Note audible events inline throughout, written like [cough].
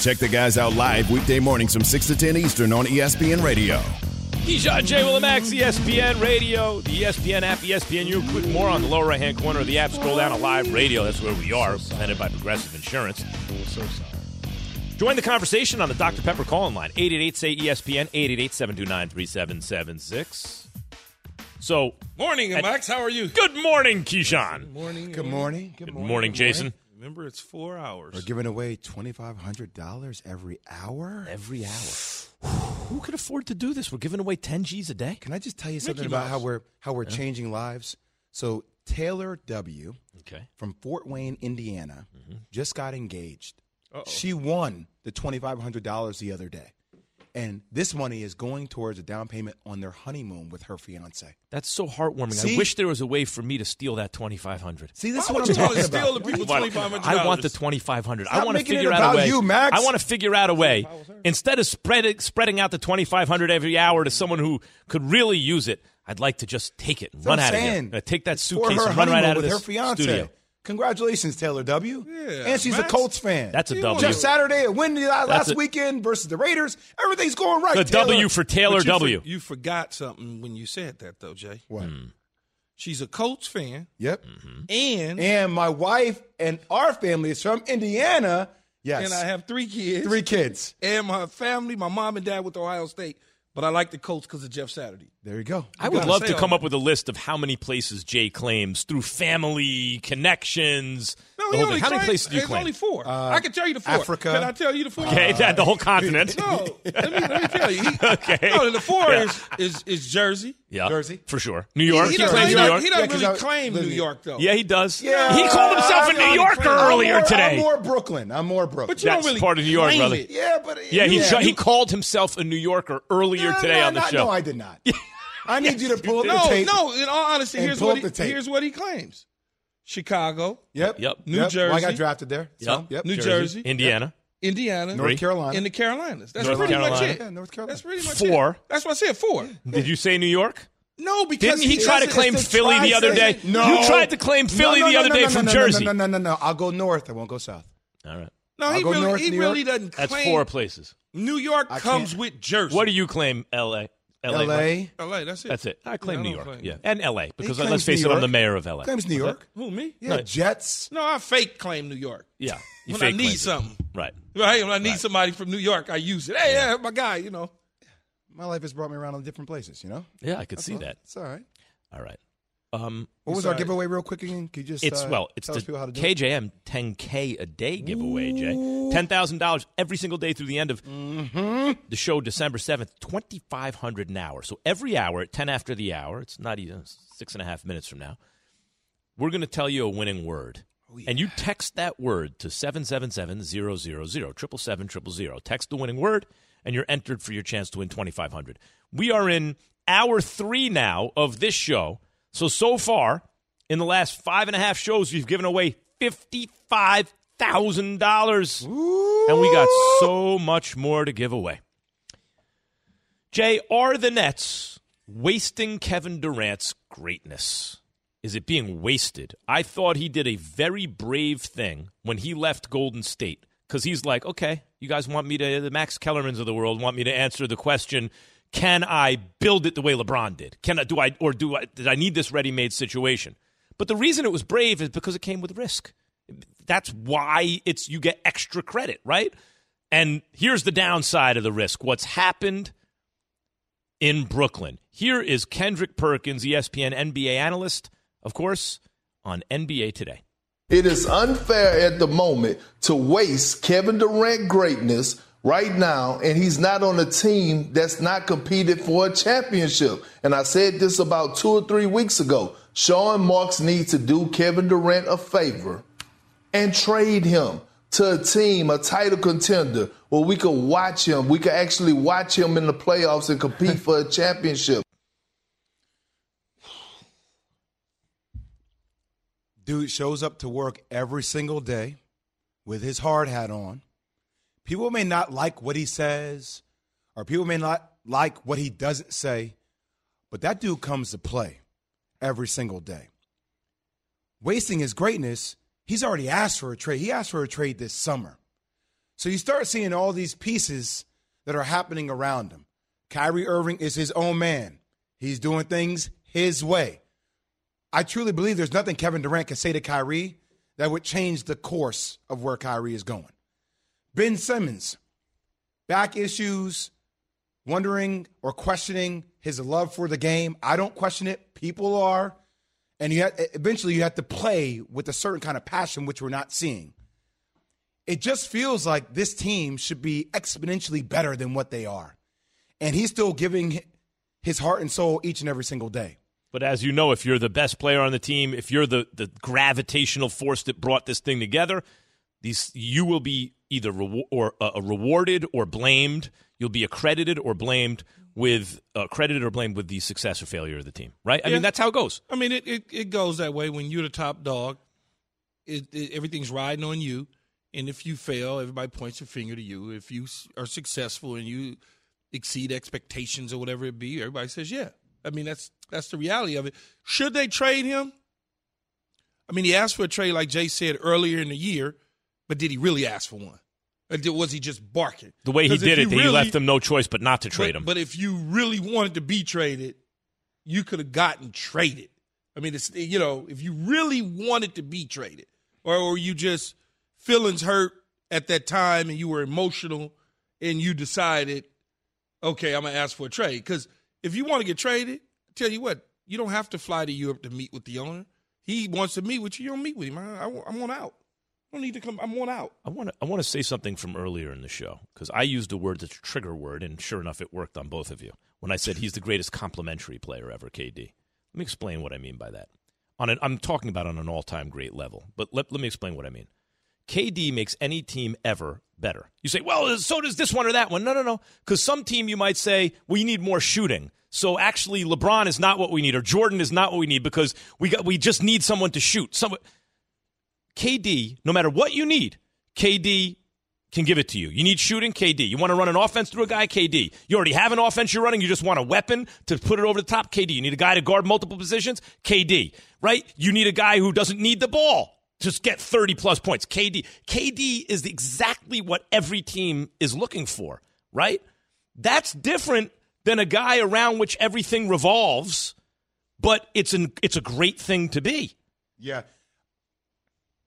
Check the guys out live weekday mornings from 6 to 10 Eastern on ESPN Radio. Keyshawn J. Will and ESPN Radio, the ESPN app, ESPN You. Click more on the lower right hand corner of the app. Scroll down to live radio. That's where we are, presented by Progressive Insurance. So sorry. Join the conversation on the Dr. Pepper call-in line, 888 say ESPN, 888-729-3776. So, Morning, Max. How are you? good morning, Keyshawn. Good morning. Good morning. Good morning, Jason. Remember, it's four hours. We're giving away $2,500 every hour. Every hour. Who could afford to do this? We're giving away 10 G's a day. Can I just tell you something Mickey about how we're how we're changing lives? So Taylor W. Okay. from Fort Wayne, Indiana, mm-hmm. just got engaged. Uh-oh. She won the twenty five hundred dollars the other day, and this money is going towards a down payment on their honeymoon with her fiance. That's so heartwarming. I wish there was a way for me to steal that 2500 See, this is what would I'm you talking steal about. the people twenty five hundred I want the twenty five hundred. I want to making it figure out a way. you, Max. I want to figure out a way instead of spread spreading out the twenty five hundred every hour to someone who could really use it. I'd like to just take it and That's run out I'm of here. saying. I'm gonna take that suitcase and run right out of with this her fiance. studio. Congratulations, Taylor W. Yeah, and she's Max. a Colts fan. That's a You W. Just Saturday, a win last That's a- weekend versus the Raiders. Everything's going right. The Taylor. W for Taylor But you W. for- you forgot something when you said that, though, Jay. What? She's a Colts fan, Yep. Mm-hmm. and And my wife and our family is from Indiana. Yes. and I have three kids. three kids. And my family, my mom and dad with Ohio State, but I like the Colts because of Jeff Saturday. There you go. I would love to come that. up with a list of how many places Jay claims through family connections. No, the whole only thing. How many places do you it's claim? only four. Uh, I can tell you the four. Africa. Can I tell you the four? Okay, that the whole continent. No, let me let me tell you. He, [laughs] Okay. No, the four Yeah. is, is is Jersey. Yeah, Jersey. for sure. New York. He, He, doesn't, claims he New doesn't- York. he Yeah, doesn't 'cause really I- claim New York though. Yeah, he does. Yeah. he called himself a New Yorker I'm earlier more, today. I'm more Brooklyn. I'm more Brooklyn. but you That's don't really part of New York, brother. it. yeah, but yeah, he yeah, he called himself a New Yorker earlier today on the show. No, I did not. I need [laughs] you to pull up the tape. no. no. In all honesty, here's what he here's what he claims: Chicago, Yep. Yep. New Yep. Well, I got drafted there. So, Yep. Yep. New Jersey, Indiana. Indiana, North Carolina. and the Carolinas. That's North pretty much it. yeah, North Carolina. That's pretty much Four. It. That's what I said. Four. Did you say New York? No, because Didn't he try to claim Philly the other day? No. You tried to claim Philly no, no, the other no, day no, from no, Jersey. No, no, no, no, no. I'll go north. I won't go south. All right. No, I'll he go really, north, he really doesn't That's four places. New York I comes can't- with Jersey. What do you claim, L.A.? L.A. L.A. LA, that's it. That's it. I claim Yeah, New don't York. claim Yeah, and L.A. Because claims let's face it, I'm the mayor of L.A. Claims New York. Who me? Yeah, No. Jets. No, I fake claim New York. Yeah, you when I need claim it. something, Right. right? When I need somebody from New York, I use it. Hey, yeah, uh, my guy. You know. My life has brought me around in different places, you know? Yeah, I could see Well, that. It's all right. All right. Um, What was our giveaway real quick again? Could you just it's uh, well, it's tell the us people how to do it? KJM 10K a day giveaway, Jay. Ten thousand dollars every single day through the end of Mm-hmm. the show, December seventh. Twenty five hundred an hour. So every hour at ten after the hour, it's not even six and a half minutes from now. We're going to tell you a winning word. Oh, And you text that word to 777 000, 777 000. Text the winning word, and you're entered for your chance to win 2500 We are in hour three now of this show. So, so far, in the last five and a half shows, we've given away $55,000. And we got so much more to give away. Jay, are the Nets wasting Kevin Durant's greatness? Is it being wasted? I thought he did a very brave thing when he left Golden State because he's like, okay, you guys want me to, the Max Kellermans of the world want me to answer the question, can I build it the way LeBron did? Can I, do I, or do I, did I need this ready made situation? But the reason it was brave is because it came with risk. That's why it's, you get extra credit, right? And here's the downside of the risk. What's happened in Brooklyn. Here is Kendrick Perkins, ESPN NBA analyst, of course, on NBA Today. It is unfair at the moment to waste Kevin Durant greatness right now, and he's not on a team that's not competed for a championship. And I said this about two or three weeks ago. Sean Marks needs to do Kevin Durant a favor and trade him. to a team, a title contender, where we could watch him. We could actually watch him in the playoffs and compete for a championship. Dude shows up to work every single day with his hard hat on. People may not like what he says, or people may not like what he doesn't say, but that dude comes to play every single day. Wasting his greatness, he's already asked for a trade. He asked for a trade this summer. So you start seeing all these pieces that are happening around him. Kyrie Irving is his own man. He's doing things his way. I truly believe there's nothing Kevin Durant can say to Kyrie that would change the course of where Kyrie is going. Ben Simmons, back issues, wondering or questioning his love for the game. I don't question it. People are. And you have, eventually you have to play with a certain kind of passion, which we're not seeing. It just feels like this team should be exponentially better than what they are. And he's still giving his heart and soul each and every single day. But as you know, if you're the best player on the team, if you're the, the gravitational force that brought this thing together, these you will be either re- or uh, rewarded or blamed. You'll be accredited or blamed with uh, credited or blamed with the success or failure of the team. Right? I Yeah. mean, that's how it goes. I mean, it, it, it goes that way when you're the top dog. It, it, everything's riding on you, and if you fail, everybody points a finger to you. If you are successful and you exceed expectations or whatever it be, everybody says, "Yeah." I mean, that's that's the reality of it. Should they trade him? I mean, he asked for a trade, like Jay said earlier in the year, but did he really ask for one? Or did, was he just barking? The way he did it, you he really- left them no choice but not to trade but, him. But if you really wanted to be traded, you could have gotten traded. I mean, it's you know, if you really wanted to be traded, or or you just feelings hurt at that time and you were emotional and you decided, okay, I'm gonna ask for a trade. Because if you want to get traded, I tell you what, you don't have to fly to Europe to meet with the owner. He wants to meet with you. You don't meet with him. I, I, I'm on out. I don't need to come. I'm on out. I want to I want to say something from earlier in the show because I used a word that's a trigger word, and sure enough, it worked on both of you when I said he's the greatest complimentary player ever. KD. Let me explain what I mean by that. On an, I'm talking about on an all-time great level, but let, let me explain what I mean. KD makes any team ever better. You say, well, so does this one or that one. No, no, no. Because some team you might say, we need more shooting. So actually, LeBron is not what we need, or Jordan is not what we need because we got we just need someone to shoot. Someone, KD, no matter what you need, KD can give it to you. You need shooting, KD. You want to run an offense through a guy, KD. You already have an offense you're running. You just want a weapon to put it over the top, KD. You need a guy to guard multiple positions, KD. Right? You need a guy who doesn't need the ball. Just get 30 plus points. KD. KD is exactly what every team is looking for, right? That's different than a guy around which everything revolves, but it's an it's a great thing to be. Yeah.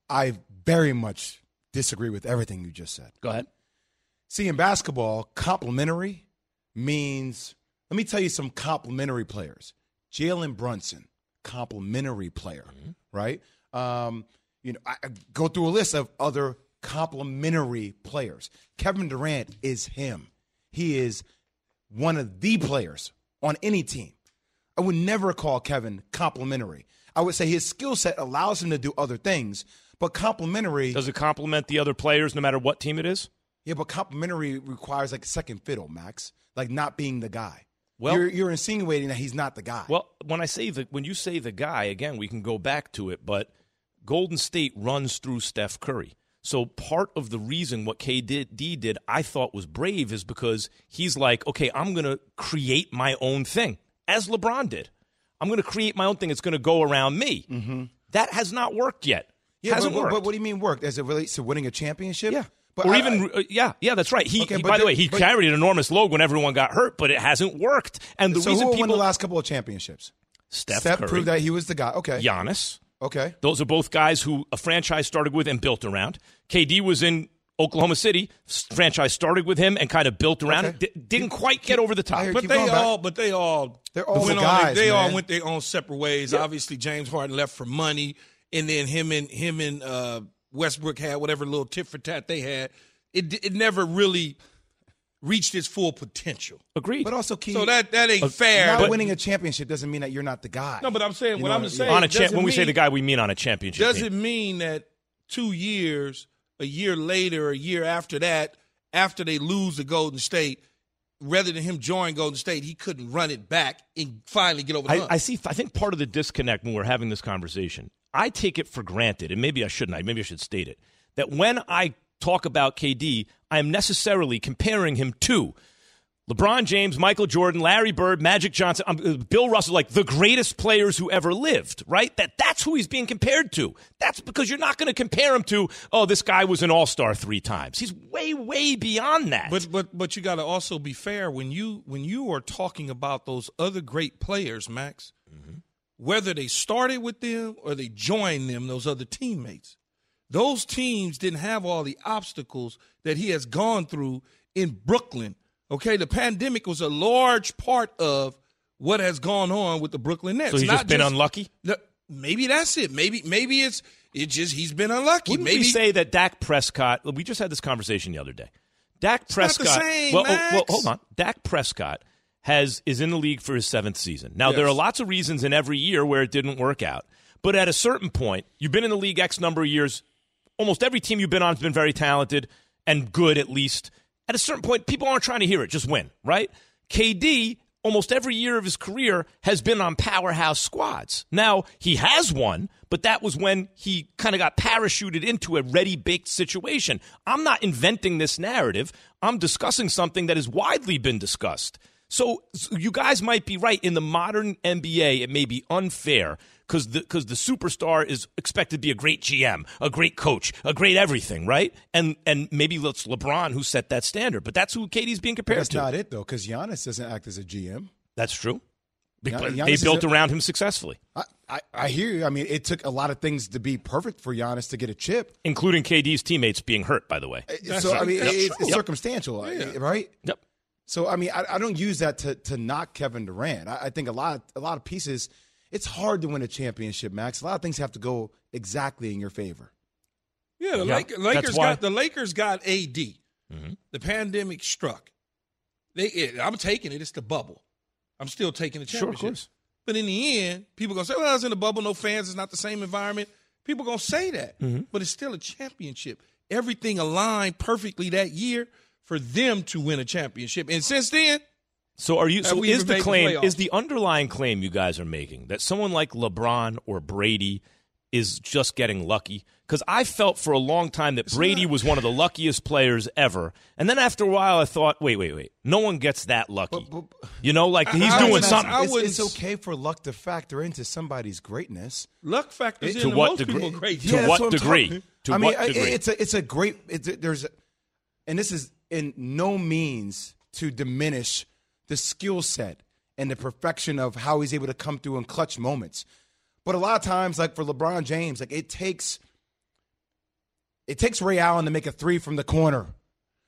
I very much disagree with everything you just said. Go ahead. See, in basketball, complimentary means, let me tell you some complimentary players. Jalen Brunson, complimentary player, right? Um, you know, I, I go through a list of other complimentary players. Kevin Durant is him. He is one of the players on any team. I would never call Kevin complimentary. I would say his skill set allows him to do other things, but complimentary. Does it complement the other players no matter what team it is? Yeah, but complimentary requires like second fiddle, Max. Like not being the guy. Well- you're, you're insinuating that he's not the guy. Well, when I say the when you say the guy again, we can go back to it, but Golden State runs through Steph Curry. So part of the reason what KD did, I thought was brave, is because he's like, okay, I'm going to create my own thing, as LeBron did. I'm going to create my own thing. It's going to go around me. Mm-hmm. That has not worked yet. Yeah, Hasn't but, but- worked. but what do you mean worked as it relates to winning a championship? Yeah. but or I- even, uh, yeah, yeah, that's right. He, Okay, he- by the the- way, he but- carried an enormous load when everyone got hurt, but it hasn't worked. And the so reason who people won the last couple of championships? Steph, Steph Curry, proved that he was the guy. Okay. Giannis. Okay. Those are both guys who a franchise started with and built around. KD was in Oklahoma City. Franchise started with him and kind of built around Okay. it. D- didn't quite get over the top. I hear- But they going back. all, but they all, They're all went the on They, they all went their own separate ways. Obviously, James Harden left for money, and then him and him and uh, Westbrook had whatever little tit for tat they had. It it never really reached its full potential. Agreed. But also, Key, So that that ain't fair. not But- winning a championship doesn't mean that you're not the guy. no, but I'm saying You what know I'm saying. on a cha- doesn't when we say the guy, we mean on a championship doesn't team. mean that two years a year later, a year after that, after they lose the Golden State, rather than him join Golden State, he couldn't run it back and finally get over the I, hump. I see. I think part of the disconnect when we're having this conversation, I take it for granted, and maybe I shouldn't. I maybe I should state it that when I talk about KD, I am necessarily comparing him to LeBron James, Michael Jordan, Larry Bird, Magic Johnson, um, uh, Bill Russell, like the greatest players who ever lived, right? That that's who he's being compared to. That's because you're not going to compare him to, oh, this guy was an all-star 3 times. He's way way beyond that. But but but you got to also be fair when you when you are talking about those other great players, Max. Whether they started with them or they joined them, those other teammates, those teams didn't have all the obstacles that he has gone through in Brooklyn. Okay, the pandemic was a large part of what has gone on with the Brooklyn Nets. so he's Not just been unlucky. No, maybe that's it. Maybe maybe it's it just he's been unlucky. Wouldn't maybe we say that Dak Prescott? We just had this conversation the other day. Dak the Prescott. same, well, oh, well, hold on. Dak Prescott has is in the league for his seventh season. Now there are lots of reasons in every year where it didn't work out, but at a certain point, you've been in the league X number of years. Almost every team you've been on has been very talented and good, at least. At a certain point, people aren't trying to hear it; just win, right? KD. Almost every year of his career has been on powerhouse squads. Now, he has won, but that was when he kind of got parachuted into a ready baked situation. I'm not inventing this narrative. I'm discussing something that has widely been discussed. So, so you guys might be right. In the modern NBA, it may be unfair because the, cause the superstar is expected to be a great GM, a great coach, a great everything, right? And and maybe it's LeBron who set that standard, but that's who Katie's being compared That's to. That's not it though, because Giannis doesn't act as a GM. That's true. Gian- they built a- around him successfully, I, I, I hear you. I mean, it took a lot of things to be perfect for Giannis to get a chip. including KD's teammates being hurt, by the way. Eh, so I mean, Yep. it's, it's Yep. circumstantial, right? Yep. So I mean, I, I don't use that to to knock Kevin Durant. I, I think a lot a lot of pieces. It's hard to win a championship, Max. A lot of things have to go exactly in your favor. Yeah, the Yeah, Lak- Lakers got the Lakers got AD. Mm-hmm. The pandemic struck. They, it, I'm taking it. It's the bubble. I'm still taking the championship. Sure, of course. But in the end, people gonna say, "Well, it's in the bubble. No fans. It's not the same environment." People gonna say that, Mm-hmm. but it's still a championship. Everything aligned perfectly that year for them to win a championship. And since then, So are you? So is the made the claim? Is the underlying claim you guys are making that someone like LeBron or Brady is just getting lucky? Because I felt for a long time that Brady was one of the luckiest players ever, and then after a while I thought, wait, wait, wait, no one gets that lucky. you know, like he's I doing wouldn't- something. I It's, it's okay for luck to factor into somebody's greatness. luck factors into what most degree? people great. To that's what degree? talking- To I mean, what I- degree? it's a it's a great. It's a, there's, a, and this is in no means to diminish the skill set and the perfection of how he's able to come through in clutch moments. But a lot of times, like for LeBron James, like it takes it takes Ray Allen to make a three from the corner.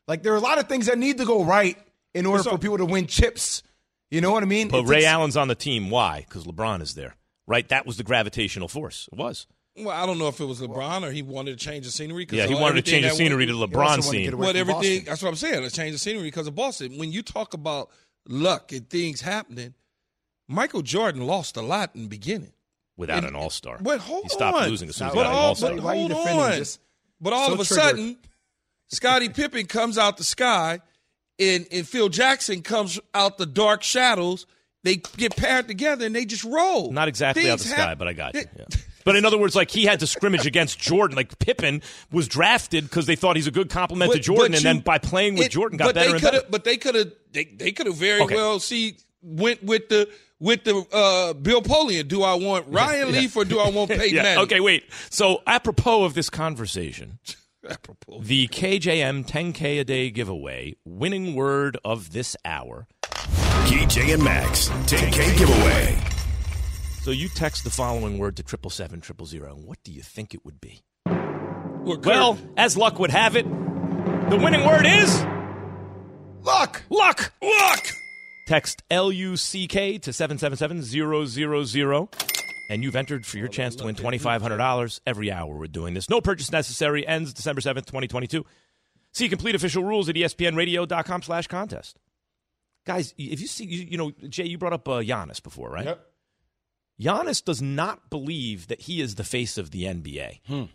Like there are a lot of things that need to go right in order So- for people to win chips. You know what I mean? but It Ray takes- Allen's on the team. Why? Because LeBron is there, right? That was the gravitational force. It was. Well, I don't know if it was LeBron or he wanted to change the scenery. 'cause Yeah, he wanted to change the scenery went- to LeBron to scene. get away What from everything? Boston. That's what I'm saying. Let's change the scenery because of Boston. When you talk about luck and things happening, Michael Jordan lost a lot in the beginning. without And- an All Star. But hold he stopped on. losing as soon as he but got an all, All Star. but Why are you hold defending on. just But all so of a triggered? sudden, Scottie Pippen comes out the sky, and, and Phil Jackson comes out the dark shadows. They get paired together and they just roll. Not exactly out Things the sky, hap- but I got you. Yeah. But in other words, like he had to scrimmage against Jordan. Like Pippen was drafted because they thought he's a good complement to Jordan, but and you- then by playing with it- Jordan, got but better they and coulda- better. But they could have. They, they could have very Okay. well see went with the with the uh, Bill Polian. Do I want [laughs] Ryan Leaf or do I want [laughs] Peyton yeah. Manning? Okay, wait. So apropos of this conversation, [laughs] Apropos. the KJM 10K a day giveaway, winning word of this hour. BJ and Max, 10K giveaway. So you text the following word to triple seven triple zero. What do you think it would be? Well, Well, as luck would have it, the winning word is luck. luck. Luck. Text L U C K to seven seven seven zero zero zero, and you've entered for your chance to win twenty five hundred dollars every hour. We're doing this. No purchase necessary. Ends December seventh, twenty twenty two. See complete official rules at ESPNRadio.com slash contest. Guys, if you see, you, you know, Jay, you brought up uh, Giannis before, right? Yep. Giannis does not believe that he is the face of the NBA.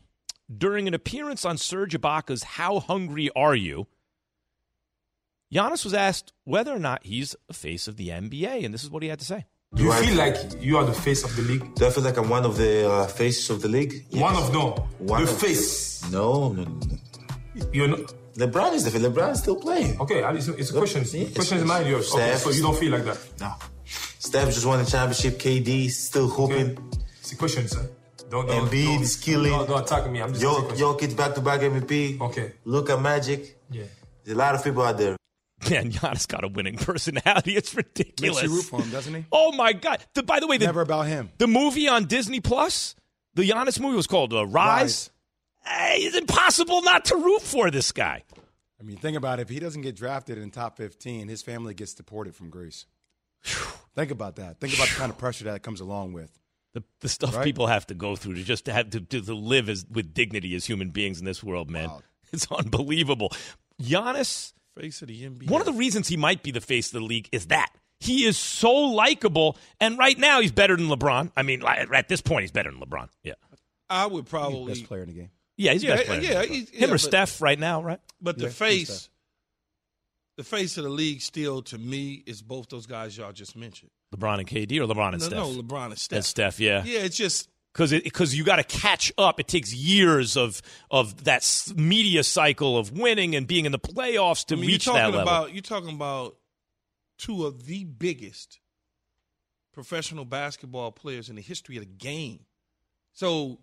during an appearance on Serge Ibaka's How Hungry Are You? Giannis was asked whether or not he's a face of the NBA, and this is what he had to say. Do you Right. feel like you are the face of the league? Do I feel like I'm one of the uh, faces of the league? One of no. One the of- face. No, no, no. no. You're not. LeBron is the LeBron is still playing. Okay, it's a, it's a question. Yeah, question it's- is mine, yours. Okay, so you don't feel like that. No. Steph just won the championship. KD still hooping. Okay. It's a question, sir. Don't, don't, Embiid don't, is killing. Don't, don't attack me. I'm just Yo, asking a question. Jokic back to back MVP. Okay. Look at Magic. Yeah. There's a lot of people out there. Man, Giannis got a winning personality. [laughs] It's ridiculous. Makes you root for him, doesn't he? Oh my God! The, by the way, the, Never about him. the movie on Disney Plus, the Giannis movie was called uh, Rise. Hey, it's impossible not to root for this guy. I mean, think about it. If he doesn't get drafted in top 15, his family gets deported from Greece. Think about that. Think about the kind of pressure that comes along with. The, the stuff Right? people have to go through to just to have to, to, to live as with dignity as human beings in this world, man. [laughs] It's unbelievable. Giannis, Face of the NBA. one of the reasons he might be the face of the league is that he is so likable, and right now he's better than LeBron. I mean, at this point, he's better than LeBron. Yeah, I would probably, the best player in the game. yeah, he's the Yeah, best player. yeah, Him he's- yeah, or but- Steph right now, right? but the Yeah, he's face, the face of the league still to me is both those guys y'all just mentioned. LeBron and KD or LeBron and No, Steph. no, LeBron and Steph. And Steph, yeah. Yeah, it's just because because you got to catch up. It takes years of of that media cycle of winning and being in the playoffs to I mean, reach you're that talking level. about you're talking about two of the biggest professional basketball players in the history of the game. So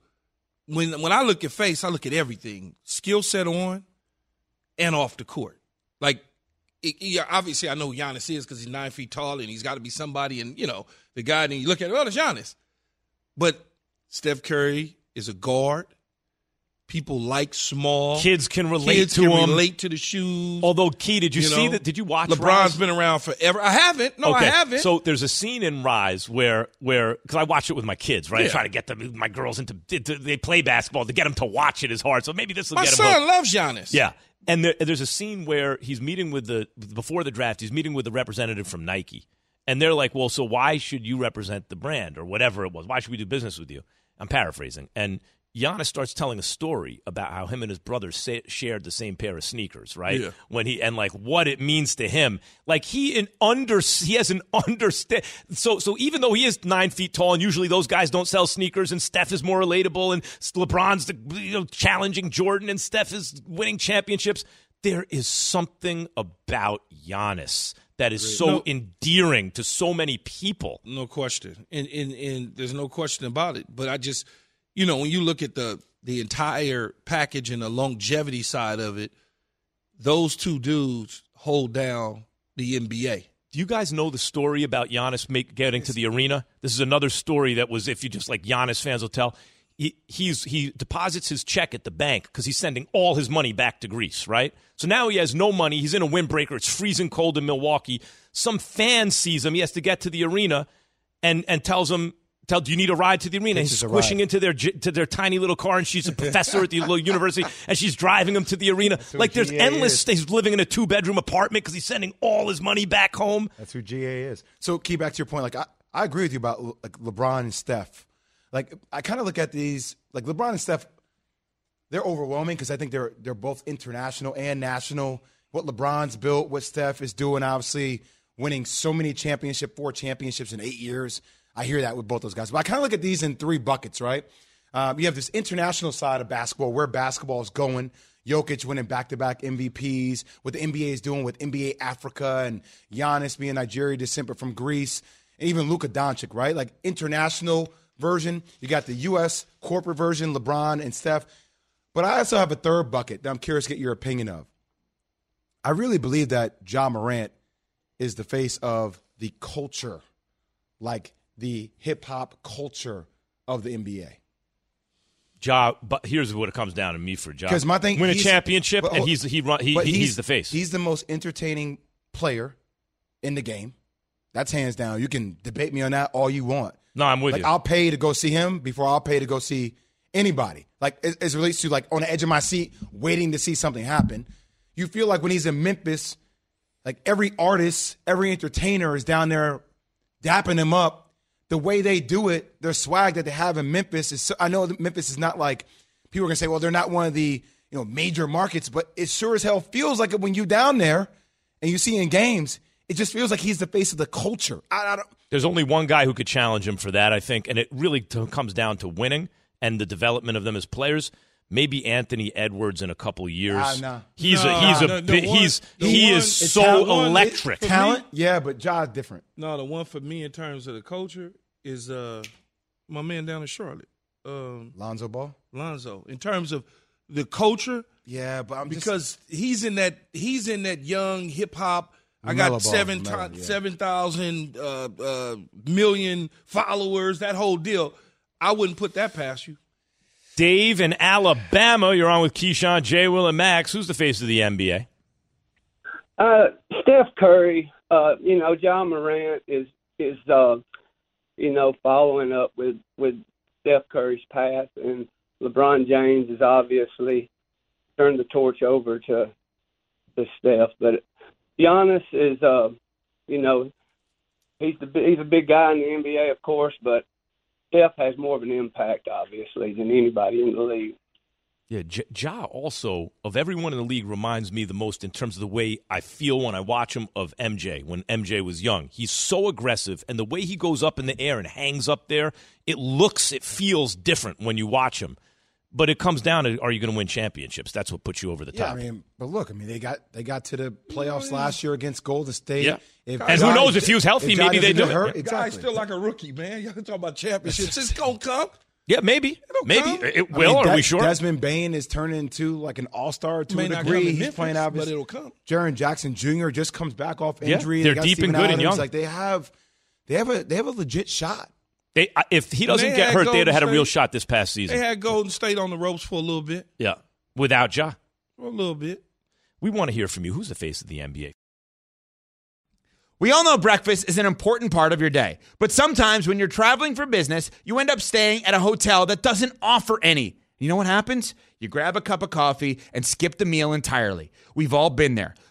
when when I look at face, I look at everything: skill set on and off the court. Like, yeah, obviously, I know who Giannis is because he's nine feet tall and he's got to be somebody. And you know, the guy, and you look at, it, oh, it's Giannis. But Steph Curry is a guard. People like small. Kids can relate Kids to can him. relate to the shoes. Although, Key, did you, You see know, that? Did you watch? LeBron's Rise? been around forever. I haven't. No, I haven't. So there's a scene in Rise where where because I watch it with my kids, right? I Yeah. try to get them my girls into, into they play basketball to get them to watch it is hard. So maybe this will my get them. son hooked. loves Giannis. Yeah. And there, there's a scene where he's meeting with the before the draft. He's meeting with the representative from Nike, and they're like, "Well, so why should you represent the brand or whatever it was? Why should we do business with you?" I'm paraphrasing, and Giannis starts telling a story about how him and his brother sa- shared the same pair of sneakers, right? Yeah. When he and like what it means to him, like he an under he has an understand. So so even though he is nine feet tall, and usually those guys don't sell sneakers, and Steph is more relatable, and LeBron's the you know challenging Jordan, and Steph is winning championships. There is something about Giannis that is so No. endearing to so many people. no question, and, and and there's no question about it. But I just, you know, when you look at the the entire package and the longevity side of it, those two dudes hold down the NBA. Do you guys know the story about Giannis make, getting to the arena? This is another story that was, if you just like Giannis fans will tell. He, he's he deposits his check at the bank because he's sending all his money back to Greece, right? So now he has no money. He's in a windbreaker. It's freezing cold in Milwaukee. Some fan sees him. He has to get to the arena, and and tells him, "Tell, do you need a ride to the arena?" Takes He's squishing into their to their tiny little car, and she's a [laughs] professor at the little university, and she's driving him to the arena. Like there's GA endless. is. He's living in a two bedroom apartment because he's sending all his money back home. That's who GA is. So, key back to your point. Like, I, I agree with you about like LeBron and Steph. Like, I kind of look at these like LeBron and Steph. They're overwhelming because I think they're they're both international and national. What LeBron's built, what Steph is doing, obviously winning so many championship, four championships in eight years. I hear that with both those guys. But I kind of look at these in three buckets, right? Um, you have this international side of basketball, where basketball is going. Jokic winning back-to-back MVPs, what the NBA is doing with NBA Africa, and Giannis being Nigeria descent but from Greece, and even Luka Doncic, right? Like international version. You got the U.S. corporate version, LeBron and Steph. But I also have a third bucket that I'm curious to get your opinion of. I really believe that Ja Morant is the face of the culture, like the hip hop culture of the NBA. Ja, but here's what it comes down to me for Ja. Because my thing, win a championship, but- and he's he run he, but he- he's, the face. He's the most entertaining player in the game. That's hands down. You can debate me on that all you want. no, I'm with Like you. I'll pay to go see him before I'll pay to go see anybody. Like as, as it relates to like on the edge of my seat, waiting to see something happen. You feel like when he's in Memphis, like every artist, every entertainer is down there dapping him up. The way they do it, their swag that they have in Memphis is. So, I know Memphis is not like people are gonna say, well, they're not one of the you know major markets, but it sure as hell feels like it when you down there and you see in games. It just feels like he's the face of the culture. I, I There's only one guy who could challenge him for that, I think, and it really t- comes down to winning and the development of them as players. Maybe Anthony Edwards in a couple years. Ah, nah. He's No, a he's a the- the bi- one- he's he one- is so talent. electric. For talent, me- yeah, but Ja's different. No, the one for me in terms of the culture is uh my man down in Charlotte, um, Lonzo Ball. Lonzo. In terms of the culture, Yeah, but I'm just, because he's in that he's in that young hip hop. I got Ball, seven LaMelo, yeah. seven thousand uh, uh, million followers. That whole deal. I wouldn't put that past you. Dave in Alabama, you're on with Keyshawn, J. Will, and Max. Who's the face of the NBA? Uh, Steph Curry, uh, you know, Ja Morant is is uh, you know following up with with Steph Curry's path, and LeBron James is obviously turned the torch over to to Steph. But Giannis is, uh, you know, he's the he's a big guy in the NBA, of course, but Steph has more of an impact, obviously, than anybody in the league. Yeah, Ja also of everyone in the league reminds me the most in terms of the way I feel when I watch him of MJ when MJ was young. He's so aggressive, and the way he goes up in the air and hangs up there, it looks, it feels different when you watch him. But it comes down to are you going to win championships? That's what puts you over the yeah, top. I mean, but look, I mean, they got they got to the playoffs last year against Golden State. Yeah. If And who knows, if he was healthy, maybe they doesn't do get it. hurt, Yeah. Exactly. Guy's still like a rookie, man. Y'all talking about championships. It's gonna come. yeah, maybe, maybe come. it I will. mean, are we sure? Desmond Bane is turning into like an all star to May a degree. He's Memphis, playing out but it'll come. Jaren Jackson Jr. just comes back off Yeah, injury. they're They got deep and Steven good and young. Like they have, they have a they have a legit shot. They, if he doesn't get had hurt, they'd have had a real shot this past season. They had Golden State on the ropes for a little bit, yeah, without Ja. for a little bit. We want to hear from you. Who's the face of the NBA? We all know breakfast is an important part of your day, but sometimes when you're traveling for business, you end up staying at a hotel that doesn't offer any. You know what happens? You grab a cup of coffee and skip the meal entirely. We've all been there.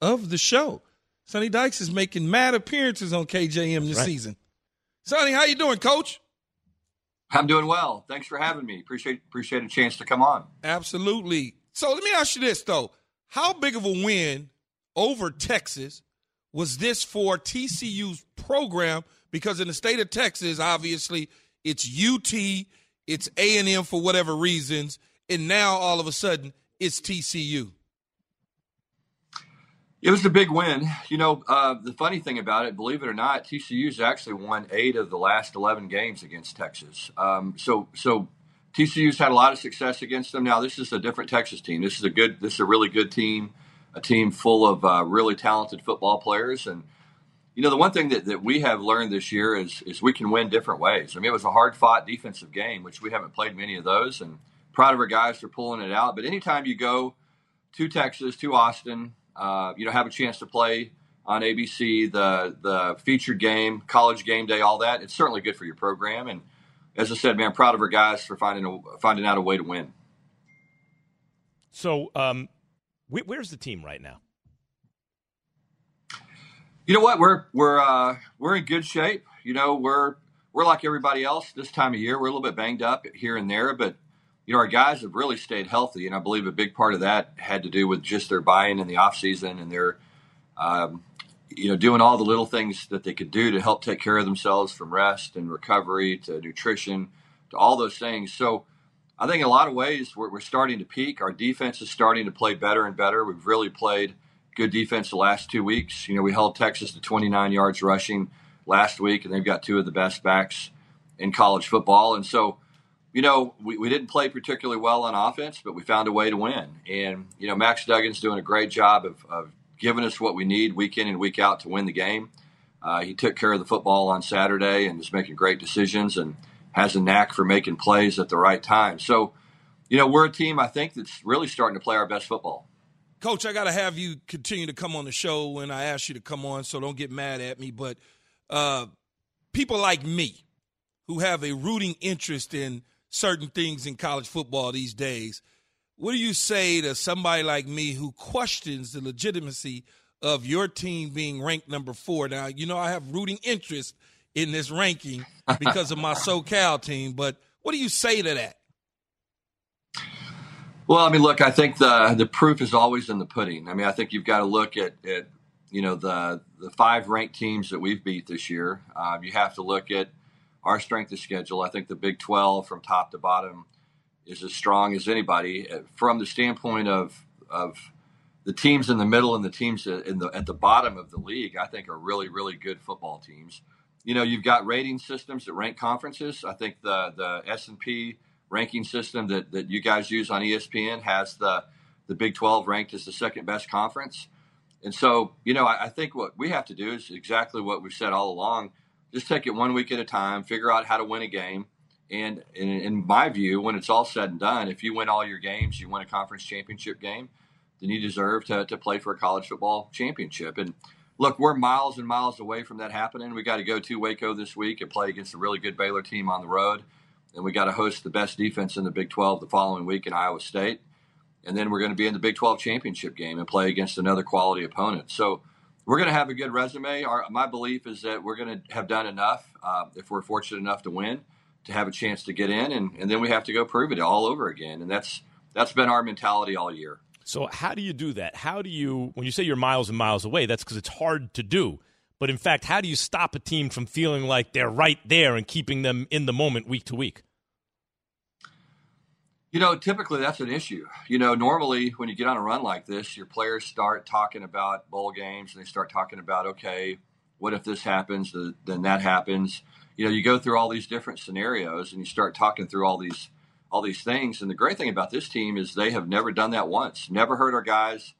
of the show. Sonny Dykes is making mad appearances on KJM this Right. season. Sonny, how you doing, Coach? I'm doing well. Thanks for having me. Appreciate appreciate a chance to come on. Absolutely. So let me ask you this though: How big of a win over Texas was this for TCU's program? Because in the state of Texas, obviously it's UT, it's A and M for whatever reasons, and now all of a sudden it's TCU. It was a big win. You know, uh, the funny thing about it, believe it or not, TCU's actually won eight of the last eleven games against Texas. Um, so, so TCU's had a lot of success against them. Now, this is a different Texas team. This is a good. This is a really good team. A team full of uh, really talented football players. And you know, the one thing that, that we have learned this year is is we can win different ways. I mean, it was a hard fought defensive game, which we haven't played many of those. And proud of our guys for pulling it out. But anytime you go to Texas, to Austin, uh, you know, have a chance to play on ABC, the the featured game, college game day, all that. It's certainly good for your program. And as I said, man, proud of our guys for finding a, finding out a way to win. So, um, wh- where's the team right now? You know what? We're we're uh, we're in good shape. You know, we're we're like everybody else this time of year. We're a little bit banged up here and there, but you know, our guys have really stayed healthy, and I believe a big part of that had to do with just their buy-in in the offseason and their, um, you know, doing all the little things that they could do to help take care of themselves from rest and recovery to nutrition to all those things. So, I think in a lot of ways we're, we're starting to peak. Our defense is starting to play better and better. We've really played good defense the last two weeks. You know, we held Texas to 29 yards rushing last week, and they've got two of the best backs in college football. And so, you know, we, we didn't play particularly well on offense, but we found a way to win. And, you know, Max Duggan's doing a great job of, of giving us what we need week in and week out to win the game. Uh, he took care of the football on Saturday and is making great decisions and has a knack for making plays at the right time. So, you know, we're a team, I think, that's really starting to play our best football. Coach, I got to have you continue to come on the show when I ask you to come on, so don't get mad at me. But uh, people like me who have a rooting interest in certain things in college football these days, what do you say to somebody like me who questions the legitimacy of your team being ranked number four? Now, you know, I have rooting interest in this ranking [laughs] because of my SoCal team, but what do you say to that? Well, I mean, look, I think the the proof is always in the pudding. I mean, I think you've got to look at, at you know the the five ranked teams that we've beat this year. Um, you have to look at our strength of schedule. I think the Big Twelve from top to bottom is as strong as anybody uh, from the standpoint of of the teams in the middle and the teams in the at the bottom of the league. I think are really really good football teams. You know, you've got rating systems that rank conferences. I think the the S and P ranking system that, that you guys use on ESPN has the the Big 12 ranked as the second best conference. And so, you know, I, I, think what we have to do is exactly what we've said all along. Just take it one week at a time, figure out how to win a game. And in, in my view, when it's all said and done, if you win all your games, you win a conference championship game, then you deserve to, to play for a college football championship. And look, we're miles and miles away from that happening. We got to go to Waco this week and play against a really good Baylor team on the road and we got to host the best defense in the Big 12 the following week in Iowa State. And then we're going to be in the Big 12 championship game and play against another quality opponent. So we're going to have a good resume. Our, my belief is that we're going to have done enough, uh, if we're fortunate enough to win, to have a chance to get in, and, and then we have to go prove it all over again. And that's that's been our mentality all year. So how do you do that? How do you, when you say you're miles and miles away, that's because it's hard to do. But in fact, how do you stop a team from feeling like they're right there and keeping them in the moment week to week? You know, typically that's an issue. You know, normally when you get on a run like this, your players start talking about bowl games and they start talking about, okay, what if this happens? Then that happens. You know, you go through all these different scenarios and you start talking through all these all these things. And the great thing about this team is they have never done that once. Never heard our guys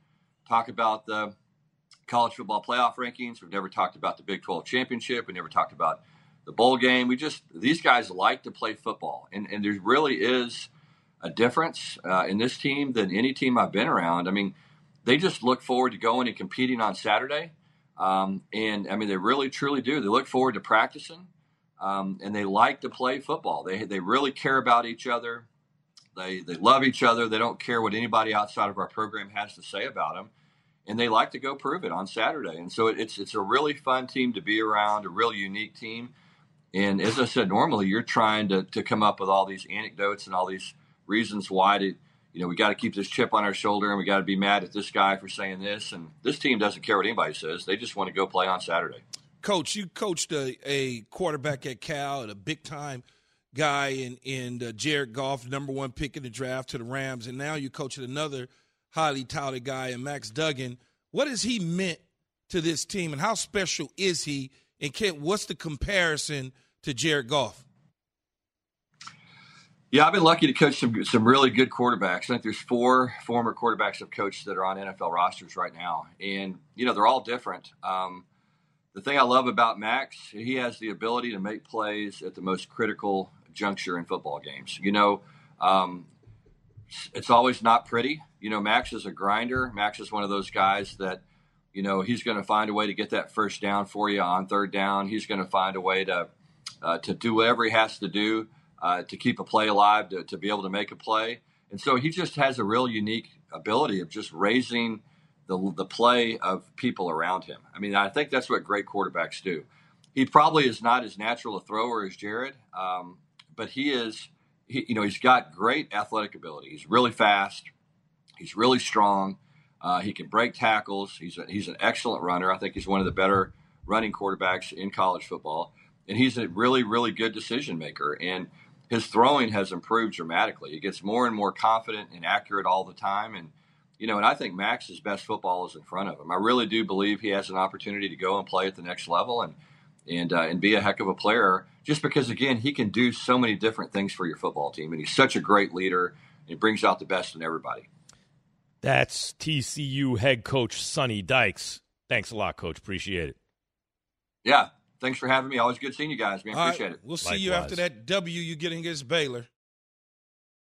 talk about the college football playoff rankings. We've never talked about the Big 12 championship. We never talked about the bowl game. We just these guys like to play football, and and there really is a difference uh, in this team than any team I've been around. I mean, they just look forward to going and competing on Saturday. Um, and I mean, they really truly do. They look forward to practicing, um, and they like to play football. They they really care about each other. They they love each other. They don't care what anybody outside of our program has to say about them, and they like to go prove it on Saturday. And so it's it's a really fun team to be around, a really unique team. And as I said, normally you're trying to to come up with all these anecdotes and all these reasons why to, you know, we got to keep this chip on our shoulder and we got to be mad at this guy for saying this. And this team doesn't care what anybody says. They just want to go play on Saturday. Coach, you coached a, a quarterback at Cal and a big time guy in, in uh, Jared Goff, number one pick in the draft to the Rams. And now you coach another highly touted guy in Max Duggan. What has he meant to this team and how special is he? And Kent, what's the comparison to Jared Goff? Yeah, I've been lucky to coach some some really good quarterbacks. I think there's four former quarterbacks I've coached that are on NFL rosters right now, and you know they're all different. Um, the thing I love about Max, he has the ability to make plays at the most critical juncture in football games. You know, um, it's always not pretty. You know, Max is a grinder. Max is one of those guys that, you know, he's going to find a way to get that first down for you on third down. He's going to find a way to uh, to do whatever he has to do uh, to keep a play alive, to, to be able to make a play. And so he just has a real unique ability of just raising the, the play of people around him. I mean, I think that's what great quarterbacks do. He probably is not as natural a thrower as Jared, um, but he is, he, you know, he's got great athletic ability. He's really fast. He's really strong. Uh, he can break tackles. He's a, he's an excellent runner. I think he's one of the better running quarterbacks in college football, and he's a really really good decision maker. And his throwing has improved dramatically. He gets more and more confident and accurate all the time. And, you know, and I think Max's best football is in front of him. I really do believe he has an opportunity to go and play at the next level and, and, uh, and be a heck of a player just because, again, he can do so many different things for your football team. And he's such a great leader. And he brings out the best in everybody. That's TCU head coach Sonny Dykes. Thanks a lot, coach. Appreciate it. Yeah, thanks for having me. Always good seeing you guys, man. Appreciate it. We'll see Likewise. you after that W you get against Baylor.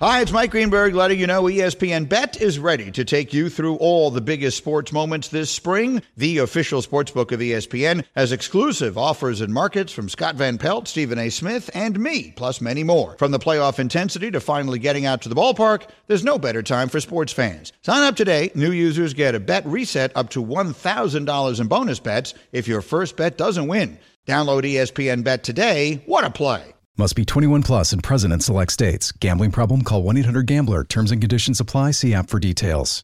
Hi, it's Mike Greenberg letting you know ESPN Bet is ready to take you through all the biggest sports moments this spring. The official sportsbook of ESPN has exclusive offers and markets from Scott Van Pelt, Stephen A. Smith, and me, plus many more. From the playoff intensity to finally getting out to the ballpark, there's no better time for sports fans. Sign up today. New users get a bet reset up to $1,000 in bonus bets if your first bet doesn't win. Download ESPN Bet today. What a play! Must be 21 plus and present in select states. Gambling problem? Call 1 800 GAMBLER. Terms and conditions apply. See app for details.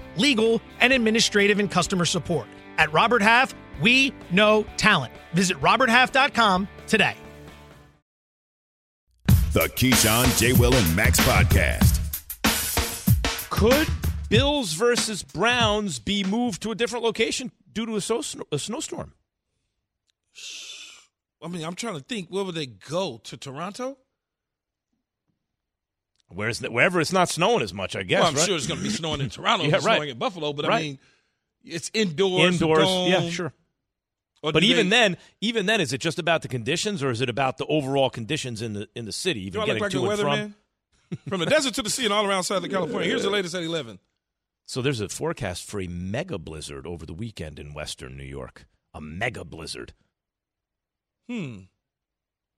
legal, and administrative and customer support. At Robert Half, we know talent. Visit RobertHalf.com today. The Keyshawn, J. Will, and Max podcast. Could Bills versus Browns be moved to a different location due to a, so, a snowstorm? I mean, I'm trying to think. Where would they go? To Toronto? Where's wherever it's not snowing as much, I guess. Well, I'm right? sure it's going to be snowing in [laughs] Toronto. yeah, right. snowing in Buffalo, but right. I mean, it's indoors. Indoors, yeah, sure. Or but even they- then, even then, is it just about the conditions, or is it about the overall conditions in the in the city? Even getting like to and from. From the desert to the sea and all around Southern California. Here's the latest at 11. So there's a forecast for a mega blizzard over the weekend in western New York. A mega blizzard. Hmm.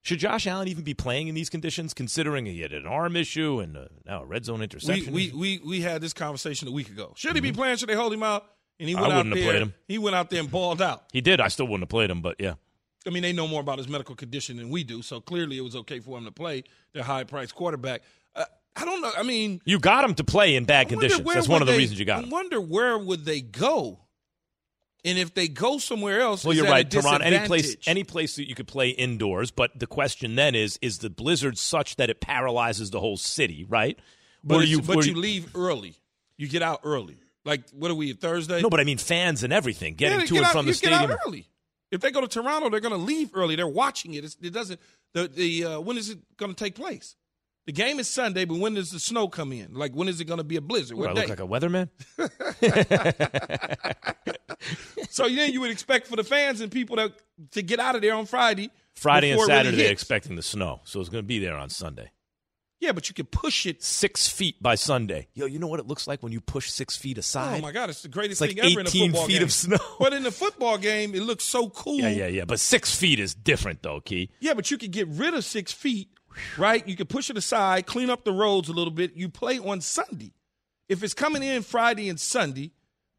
Should Josh Allen even be playing in these conditions, considering he had an arm issue and uh, now a red zone interception? we, we, we had this conversation a week ago. Should he be playing? Should they hold him out? And he went out wouldn't have there. played him. He went out there and balled out. he did. I still wouldn't have played him, but yeah. I mean, they know more about his medical condition than we do, so clearly it was okay for him to play their high priced quarterback. Uh, I don't know. I mean, You got him to play in bad conditions. That's one of the they- reasons you got I him. wonder where would they go? And if they go somewhere else, Well, you're right, Toronto. Any place, any place that you could play indoors, but the question then is: Is the blizzard such that it paralyzes the whole city? Right? But, you, but you leave early. You get out early. Like what are we Thursday? No, but I mean fans and everything getting Yeah, to get and out- from the stadium. out early. If they go to Toronto, they're going to leave early. They're watching it. It's, it doesn't. The the uh, when is it going to take place? The game is Sunday, but when does the snow come in? Like when is it going to be a blizzard? What, What I day? look like a weatherman? [laughs] so then you would expect for the fans and people to to get out of there on Friday. Friday and really Saturday, they're expecting the snow, so it's going to be there on Sunday. Yeah, but you can push it. Six feet by Sunday. Yo, you know what it looks like when you push six feet aside? Oh my God, it's the greatest It's like thing ever in a football 18 football feet game. of snow. But in the football game, it looks so cool. Yeah, yeah, yeah. But six feet is different, though, Key. Yeah, but you can get rid of six feet, right? You can push it aside, clean up the roads a little bit. You play on Sunday. If it's coming in Friday and Sunday,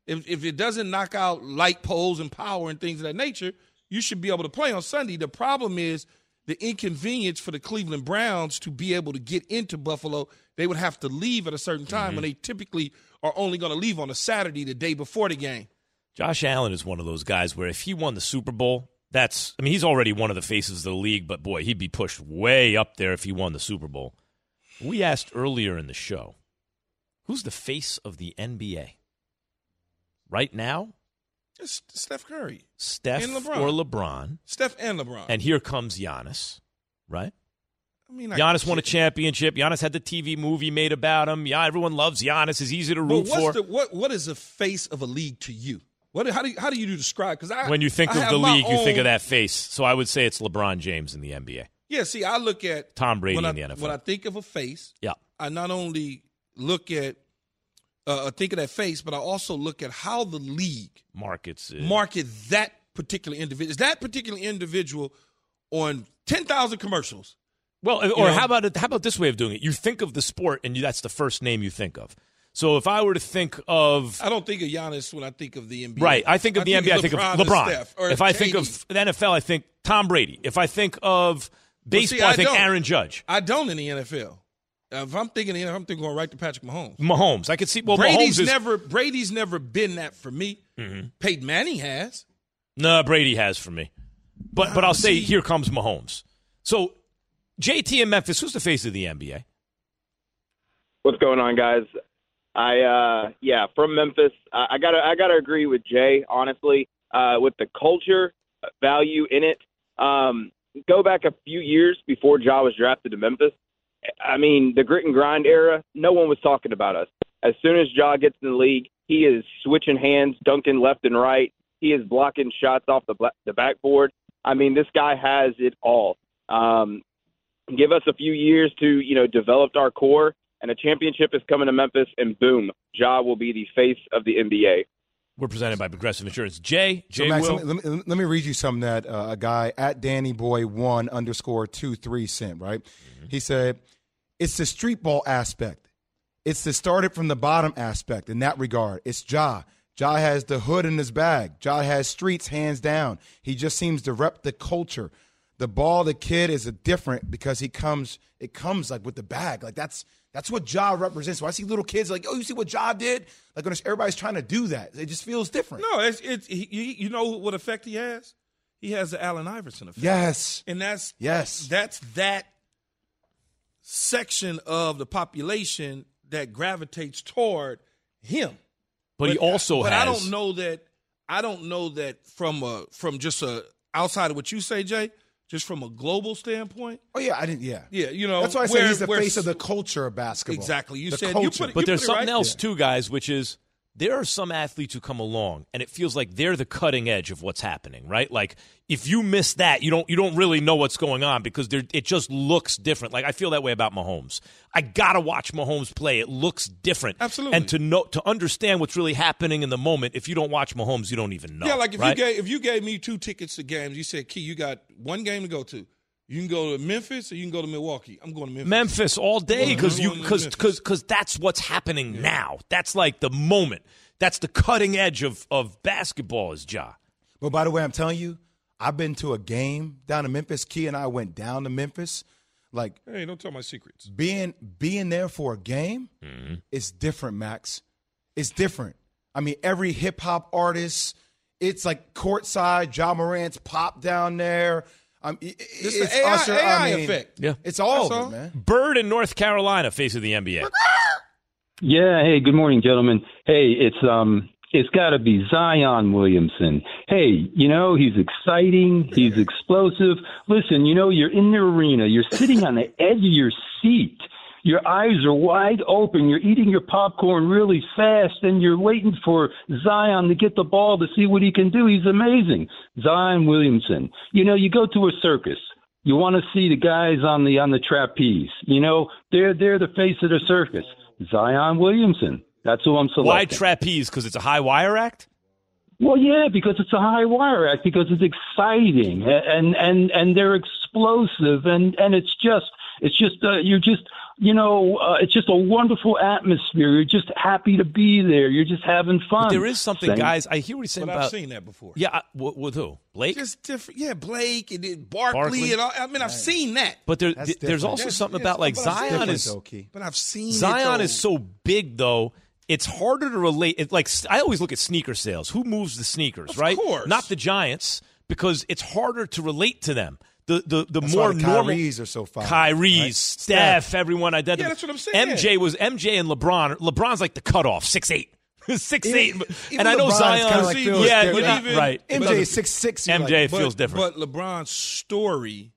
if, if it doesn't knock out light poles and power and things of that nature, you should be able to play on Sunday. The problem is the inconvenience for the Cleveland Browns to be able to get into Buffalo, they would have to leave at a certain time Mm-hmm. when they typically are only going to leave on a Saturday the day before the game. Josh Allen is one of those guys where if he won the Super Bowl, that's I mean he's already one of the faces of the league, but boy, he'd be pushed way up there if he won the Super Bowl. We asked earlier in the show, who's the face of the NBA? Right now, It's Steph Curry, Steph And LeBron. or LeBron. Steph and LeBron. And here comes Giannis, right? I mean, I- Giannis won a championship. Giannis had the TV movie made about him. Yeah, everyone loves Giannis. He's easy to root for. the what? What is the face of a league to you? What? How do you, how do you describe? Because when you think I of the league, you think of that face. So I would say it's LeBron James in the NBA. Yeah. See, I look at Tom Brady in I, the NFL. When I think of a face, Yeah. I not only look at uh, think of that face, but I also look at how the league Markets. uh, market that particular individual. Is that particular individual on ten thousand commercials? Well, You or know? how about it, how about this way of doing it? You think of the sport, and you, that's the first name you think of. So if I were to think of I don't think of Giannis when I think of the NBA. right, I think of the NBA. I think of LeBron. Steph, or if I think of the NFL, I think Tom Brady. If I think of Well, see, baseball, I think don't. Aaron Judge, I don't in the NFL. If I'm thinking, of the I'm thinking going right to Patrick Mahomes. Mahomes. I could see. Well, Brady's Mahomes is never Brady's never been that for me. Mhm. Peyton Manning has. no Brady has for me, but but I'll say here comes Mahomes. So JT in Memphis, who's the face of the NBA? What's going on, guys? I uh yeah, from Memphis. I, I gotta I gotta agree with Jay, honestly, uh, with the culture value in it. Um, go back a few years before Ja was drafted to Memphis. I mean, the grit and grind era, no one was talking about us. As soon as Ja gets in the league, he is switching hands, dunking left and right. He is blocking shots off the the backboard. I mean, this guy has it all. Um, give us a few years to you know develop our core, and a championship is coming to Memphis, and boom, Ja will be the face of the NBA. We're presented by Progressive Insurance. Jay, So Jay Max, Will. let, me, let, me, let me read you something that uh, a guy at Danny Boy one underscore two three sent. Right, he said it's the street ball aspect. It's the started from the bottom aspect in that regard. It's Ja. Ja has the hood in his bag. Ja has streets hands down. He just seems to rep the culture. The ball, the kid is a different because he comes. It comes like with the bag. Like that's that's what Ja represents. So I see little kids like, oh, you see what Ja did? Like when everybody's trying to do that, it just feels different. No, it's it's he, he- you know what effect he has? He has the Allen Iverson effect. Yes. And that's Yes. that's that section of the population that gravitates toward him. But he also but has. I don't know that I don't know that from a from just a outside of what you say, Jay, just from a global standpoint. Oh yeah, I didn't. Yeah, Yeah, you know that's why I where- said he's the face of the culture of basketball. Exactly. You The said you culture. put it- But you there's put it something right. else Yeah. too, guys, which is there are some athletes who come along and it feels like they're the cutting edge of what's happening, right? Like if you miss that, you don't you don't really know what's going on because there it just looks different. Like I feel that way about Mahomes. I gotta watch Mahomes play. It looks different. Absolutely. And to know to understand what's really happening in the moment, if you don't watch Mahomes, you don't even know. Yeah, like if right? you gave if you gave me two tickets to games, you said, "Key, you got one game to go to. You can go to Memphis or you can go to Milwaukee. I'm going to Memphis. Memphis all day because you because because because that's what's happening now. That's like the moment. That's the cutting edge of of basketball is Ja. But by the way, I'm telling you, I've been to a game down in Memphis. Key and I went down to Memphis. Like Hey, don't tell my secrets. being being there for a game mm-hmm. is different, Max. It's different. I mean, every hip hop artist, it's like courtside. Ja Morant's pop down there. Um, it- This it's the AI, Usher, I mean, effect. Yeah. It's all That's of all. it, man. Bird in North Carolina, face of the NBA. [laughs] Yeah, hey, good morning, gentlemen. Hey, it's um it's got to be Zion Williamson. Hey, you know, he's exciting, he's explosive. Listen, you know, you're in the arena, you're sitting on the edge of your seat. Your eyes are wide open. You're eating your popcorn really fast, and you're waiting for Zion to get the ball to see what he can do. He's amazing. Zion Williamson. You know, you go to a circus. You want to see the guys on the on the trapeze. You know, they're they're the face of the circus. Zion Williamson. That's who I'm selecting. Why trapeze? Because it's a high wire act. Well, yeah, because it's a high wire act, because it's exciting and and and they're explosive and and it's just it's just uh, you're just you know, uh, it's just a wonderful atmosphere. You're just happy to be there. You're just having fun. But there is something, Same- guys. I hear what you're saying But about. I've seen that before. Yeah, I, with, with who? Blake. Just different. Yeah, Blake and then Barkley, Barkley. and all. I mean, I've seen that. But there, That's there's also That's- something about like but I've seen Zion it, is though, But I've seen Zion though. is so big though. It's harder to relate. It, like I always look at sneaker sales. Who moves the sneakers, right? course. Not the Giants because it's harder to relate to them. The the the That's more why the normal Kyries are so fire, Kyries, right? Steph, Steph. everyone identifies. Yeah, that's what I'm saying. MJ was MJ and LeBron. LeBron's like the cutoff, six eight. [laughs] Six Even- eight, even and I know LeBron's Zion. like feels yeah, different. you're not- Even- right. MJ is 6'6", you're MJ like- feels but, different. But LeBron's story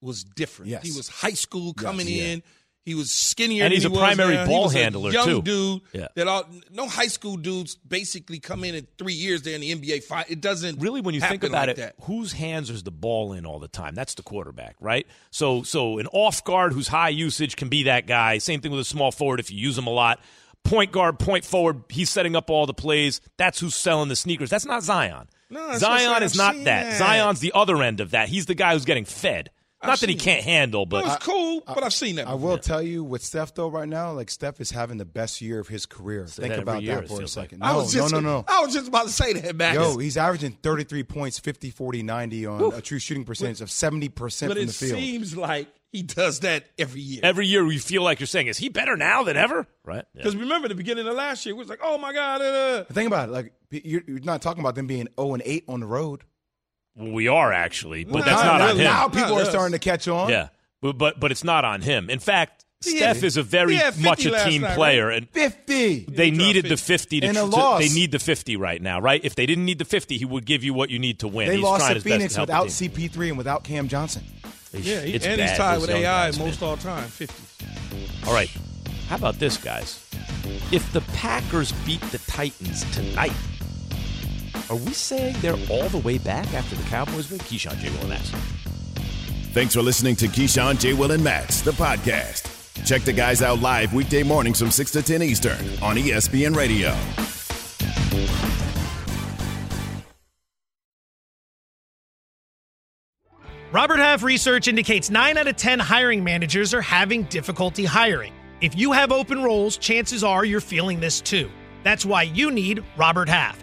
was different. Yes. He was high school coming yeah. in. He was skinnier, And than he's he a was primary uh, now. ball was a handler, young too. dude. Yeah. That all no high school dudes basically come in in three years. They're in the NBA. Five. It doesn't really when you think about like it That. whose hands is the ball in all the time that's the quarterback right so so an off guard who's high usage can be that guy same thing with a small forward if you use him a lot point guard point forward he's setting up all the plays that's who's selling the sneakers that's not zion No, that's what I'm zion is not that. that. zion's the other end of that he's the guy who's getting fed not that he can't handle but It was cool, but I've seen that. I will tell you with Steph though right now, like Steph is having the best year of his career. Say Think that about that for a feels like. second. I No, was just, no, no, no. I was just about to say that, Max. Yo, he's averaging 33 points, 50, 40, 90 on a true shooting percentage of 70% but from it the field. seems like he does that every year. every year we feel like you're saying is he better now than ever right Yeah. Because remember the beginning of last year, it was like, oh my god, uh, Think about it. Like you're, you're not talking about them being 0 and 8 on the road. We are actually but Well, that's now- not on him Now people are starting to catch on. Yeah, but but, but it's not on him. In fact, Steph is a very he had 50 much a team night, player, right? and 50. they dropped needed the 50. to, to- They need the fifty right now, right? If they didn't need the fifty, he would give you what you need to win. They He's lost trying to his best Phoenix to without. CP3 and without Cam Johnson. yeah, he, It's and he's tied with AI guys, most man. all time, fifty. All right, how about this, guys? If the Packers beat the Titans tonight, are we saying they're all the way back after the Cowboys win? Keyshawn J. Will and Max. Thanks for listening to Keyshawn, J. Will, and Max, the podcast. Check the guys out live weekday mornings from 6 to 10 Eastern on ESPN Radio. Robert Half research indicates 9 out of 10 hiring managers are having difficulty hiring. If you have open roles, chances are you're feeling this too. That's why you need Robert Half.